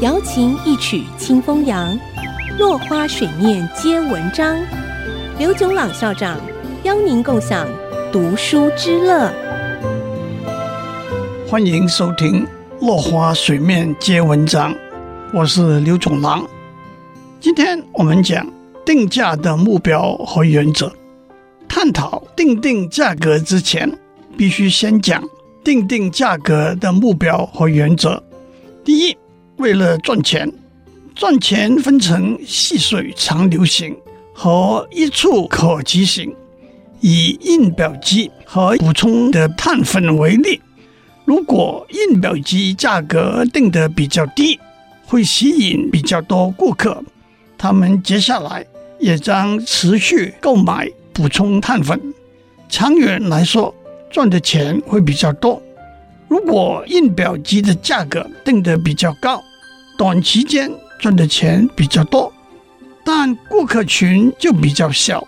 瑶琴一曲清风扬，落花水面皆文章。刘炯朗校长邀您共享读书之乐。欢迎收听《落花水面皆文章》，我是刘炯朗。今天我们讲定价的目标和原则。探讨定定价格之前，必须先讲定定价格的目标和原则。第一，为了赚钱，赚钱分成细水长流型和一触可及型。以印表机和补充的碳粉为例，如果印表机价格定得比较低，会吸引比较多顾客，他们接下来也将持续购买补充碳粉。长远来说，赚的钱会比较多。如果印表机的价格定得比较高，短期间赚的钱比较多，但顾客群就比较小。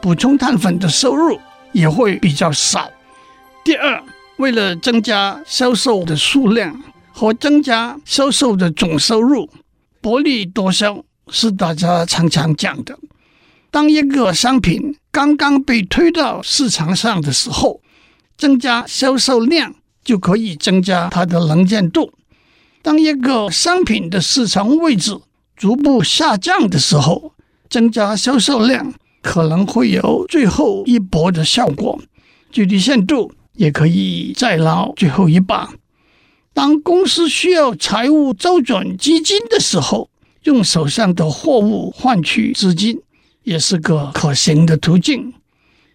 补充碳粉的收入也会比较少。第二，为了增加销售的数量和增加销售的总收入，薄利多销是大家常常讲的。当一个商品刚刚被推到市场上的时候，增加销售量就可以增加它的能见度；当一个商品的市场位置逐步下降的时候，增加销售量。可能会有最后一搏的效果，最低限度也可以再捞最后一把。当公司需要财务周转基金的时候，用手上的货物换取资金，也是个可行的途径。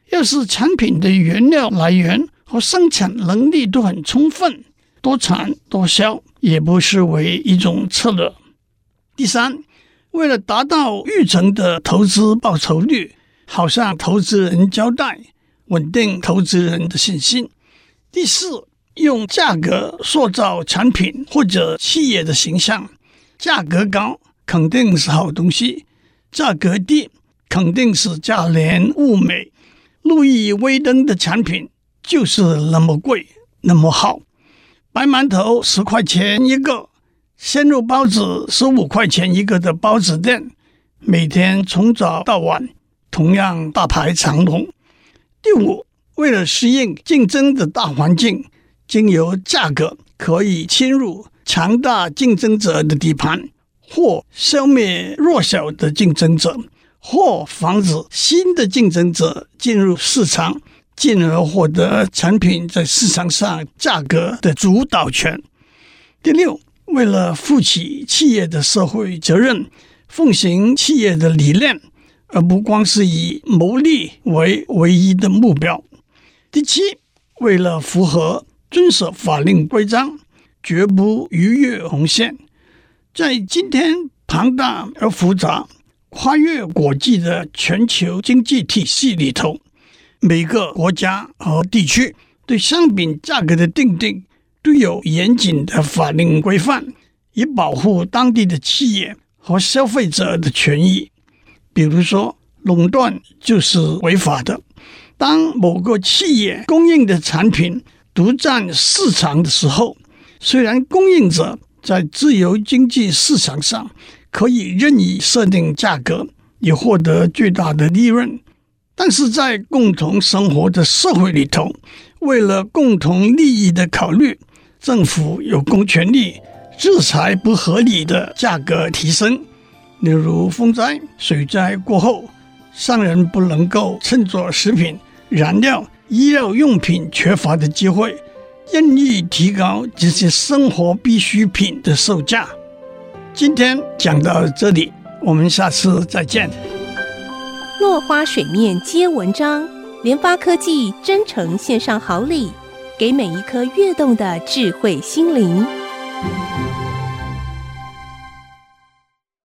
要是产品的原料来源和生产能力都很充分，多产多销也不失为一种策略。第三，为了达到预测的投资报酬率。好向投资人交代，稳定投资人的信心。第四，用价格塑造产品或者企业的形象。价格高肯定是好东西，价格低肯定是价廉物美。路易威登的产品就是那么贵，那么好。白馒头十块钱一个，鲜肉包子十五块钱一个的包子店，每天从早到晚。同样大排长龙。第五，为了适应竞争的大环境，经由价格可以侵入强大竞争者的底盘，或消灭弱小的竞争者，或防止新的竞争者进入市场，进而获得产品在市场上价格的主导权。第六，为了负起企业的社会责任，奉行企业的理念。而不光是以牟利为唯一的目标。第七，为了符合遵守法令规章，绝不逾越红线。在今天庞大而复杂、跨越国际的全球经济体系里头，每个国家和地区对商品价格的定定都有严谨的法令规范，以保护当地的企业和消费者的权益。比如说，垄断就是违法的。当某个企业供应的产品独占市场的时候，虽然供应者在自由经济市场上可以任意设定价格，以获得巨大的利润，但是在共同生活的社会里头，为了共同利益的考虑，政府有公权力制裁不合理的价格提升。例如风灾、水灾过后，商人不能够趁着食品、燃料、医药用品缺乏的机会，任意提高这些生活必需品的售价。今天讲到这里，我们下次再见。落花水面皆文章，联发科技真诚献上好礼，给每一颗跃动的智慧心灵。